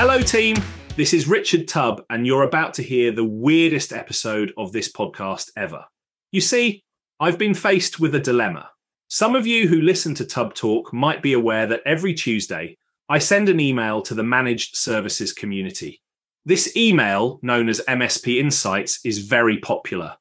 Hello, team. This is Richard Tubb, and you're about to hear the weirdest episode of this podcast ever. You see, I've been faced with a dilemma. Some of you who listen to Tubb Talk might be aware that every Tuesday I send an email to the managed services community. This email, known as MSP Insights, is very popular.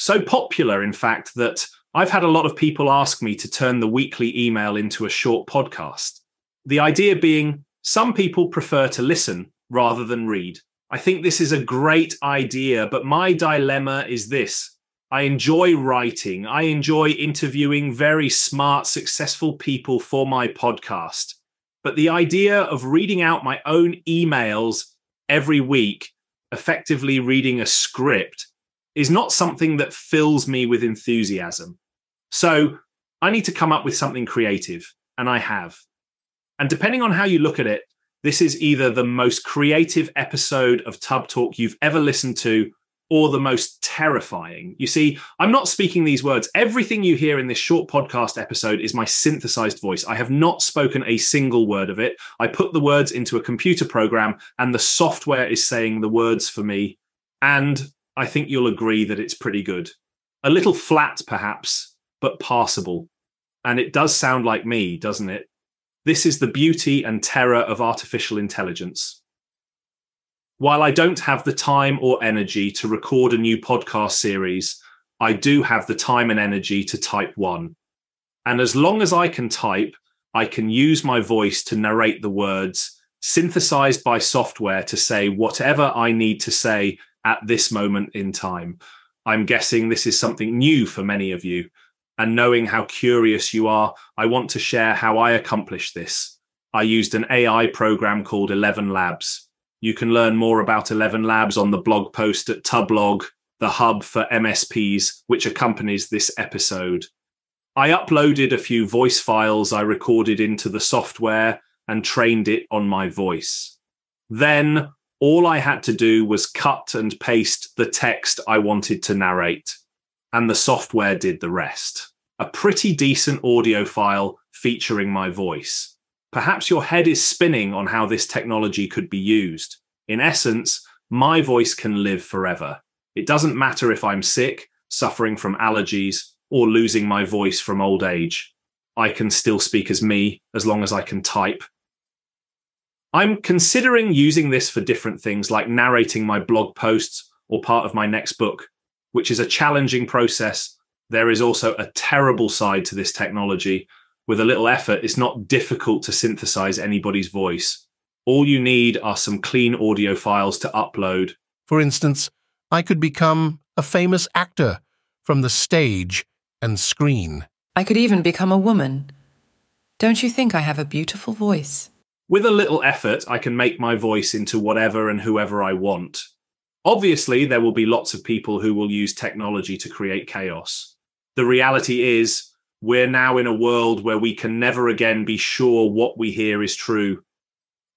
So popular, in fact, that I've had a lot of people ask me to turn the weekly email into a short podcast. The idea being some people prefer to listen rather than read. I think this is a great idea, but my dilemma is this. I enjoy writing. I enjoy interviewing very smart, successful people for my podcast. But the idea of reading out my own emails every week, effectively reading a script, is not something that fills me with enthusiasm. So I need to come up with something creative, and I have. And depending on how you look at it, this is either the most creative episode of Tubb Talk you've ever listened to or the most terrifying. You see, I'm not speaking these words. Everything you hear in this short podcast episode is my synthesized voice. I have not spoken a single word of it. I put the words into a computer program and the software is saying the words for me. And I think you'll agree that it's pretty good. A little flat, perhaps, but passable. And it does sound like me, doesn't it? This is the beauty and terror of artificial intelligence. While I don't have the time or energy to record a new podcast series, I do have the time and energy to type one. And as long as I can type, I can use my voice to narrate the words, synthesized by software to say whatever I need to say at this moment in time. I'm guessing this is something new for many of you and knowing how curious you are, I want to share how I accomplished this. I used an AI program called ElevenLabs. You can learn more about ElevenLabs on the blog post at TubbLog, the hub for MSPs, which accompanies this episode. I uploaded a few voice files I recorded into the software and trained it on my voice. Then all I had to do was cut and paste the text I wanted to narrate, and the software did the rest a pretty decent audio file featuring my voice. Perhaps your head is spinning on how this technology could be used. In essence, my voice can live forever. It doesn't matter if I'm sick, suffering from allergies, or losing my voice from old age. I can still speak as me as long as I can type. I'm considering using this for different things like narrating my blog posts or part of my next book, which is a challenging process there is also a terrible side to this technology. With a little effort, it's not difficult to synthesize anybody's voice. All you need are some clean audio files to upload. For instance, I could become a famous actor from the stage and screen. I could even become a woman. Don't you think I have a beautiful voice? With a little effort, I can make my voice into whatever and whoever I want. Obviously, there will be lots of people who will use technology to create chaos the reality is we're now in a world where we can never again be sure what we hear is true.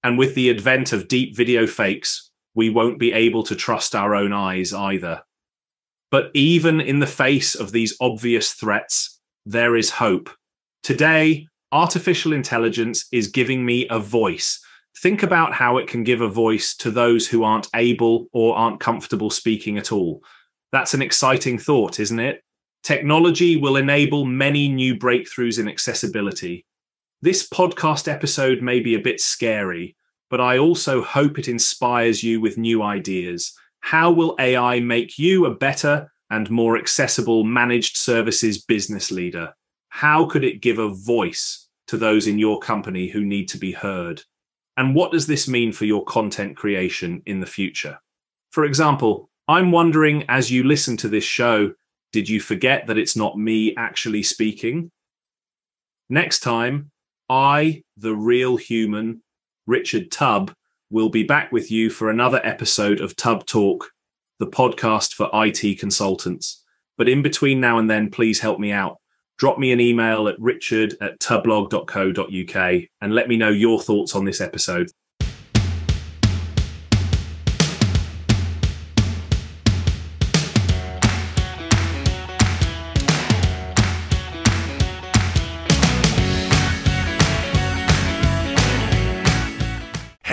And with the advent of deep video fakes, we won't be able to trust our own eyes either. But even in the face of these obvious threats, there is hope. Today, artificial intelligence is giving me a voice. Think about how it can give a voice to those who aren't able or aren't comfortable speaking at all. That's an exciting thought, isn't it? Technology will enable many new breakthroughs in accessibility. This podcast episode may be a bit scary, but I also hope it inspires you with new ideas. How will AI make you a better and more accessible managed services business leader? How could it give a voice to those in your company who need to be heard? And what does this mean for your content creation in the future? For example, I'm wondering as you listen to this show, did you forget that it's not me actually speaking? Next time, I, the real human, Richard Tubb, will be back with you for another episode of Tubb Talk, the podcast for IT consultants. But in between now and then, please help me out. Drop me an email at richard at tubblog.co.uk and let me know your thoughts on this episode.